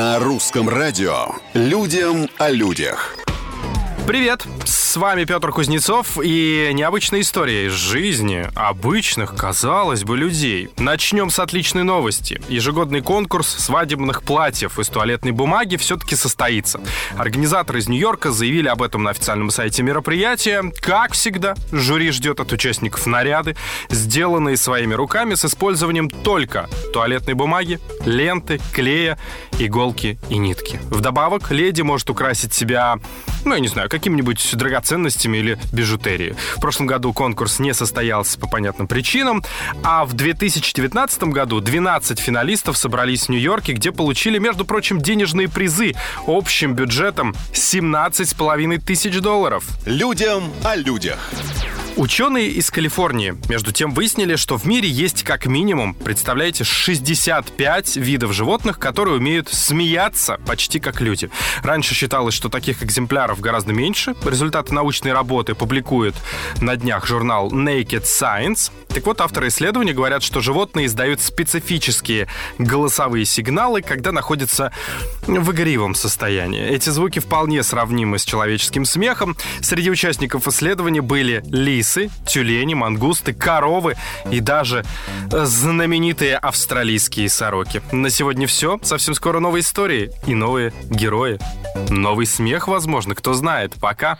На русском радио «Людям о людях». Привет! С вами Петр Кузнецов и необычная история из жизни обычных, казалось бы, людей. Начнем с отличной новости. Ежегодный конкурс свадебных платьев из туалетной бумаги все-таки состоится. Организаторы из Нью-Йорка заявили об этом на официальном сайте мероприятия. Как всегда, жюри ждет от участников наряды, сделанные своими руками с использованием только туалетной бумаги, ленты, клея, иголки и нитки. Вдобавок, леди может украсить себя, ну, я не знаю, какими-нибудь драгоценностями или бижутерией. В прошлом году конкурс не состоялся по понятным причинам, а в 2019 году 12 финалистов собрались в Нью-Йорке, где получили, между прочим, денежные призы общим бюджетом 17,5 тысяч долларов. Людям о людях. Ученые из Калифорнии, между тем, выяснили, что в мире есть как минимум, представляете, 65 видов животных, которые умеют смеяться почти как люди. Раньше считалось, что таких экземпляров гораздо меньше. Результаты научной работы публикует на днях журнал Naked Science. Так вот, авторы исследования говорят, что животные издают специфические голосовые сигналы, когда находятся в игривом состоянии. Эти звуки вполне сравнимы с человеческим смехом. Среди участников исследования были лисы, тюлени, мангусты, коровы и даже знаменитые австралийские сороки. На сегодня все. Совсем скоро новые истории и новые герои. Новый смех, возможно, кто знает. Пока.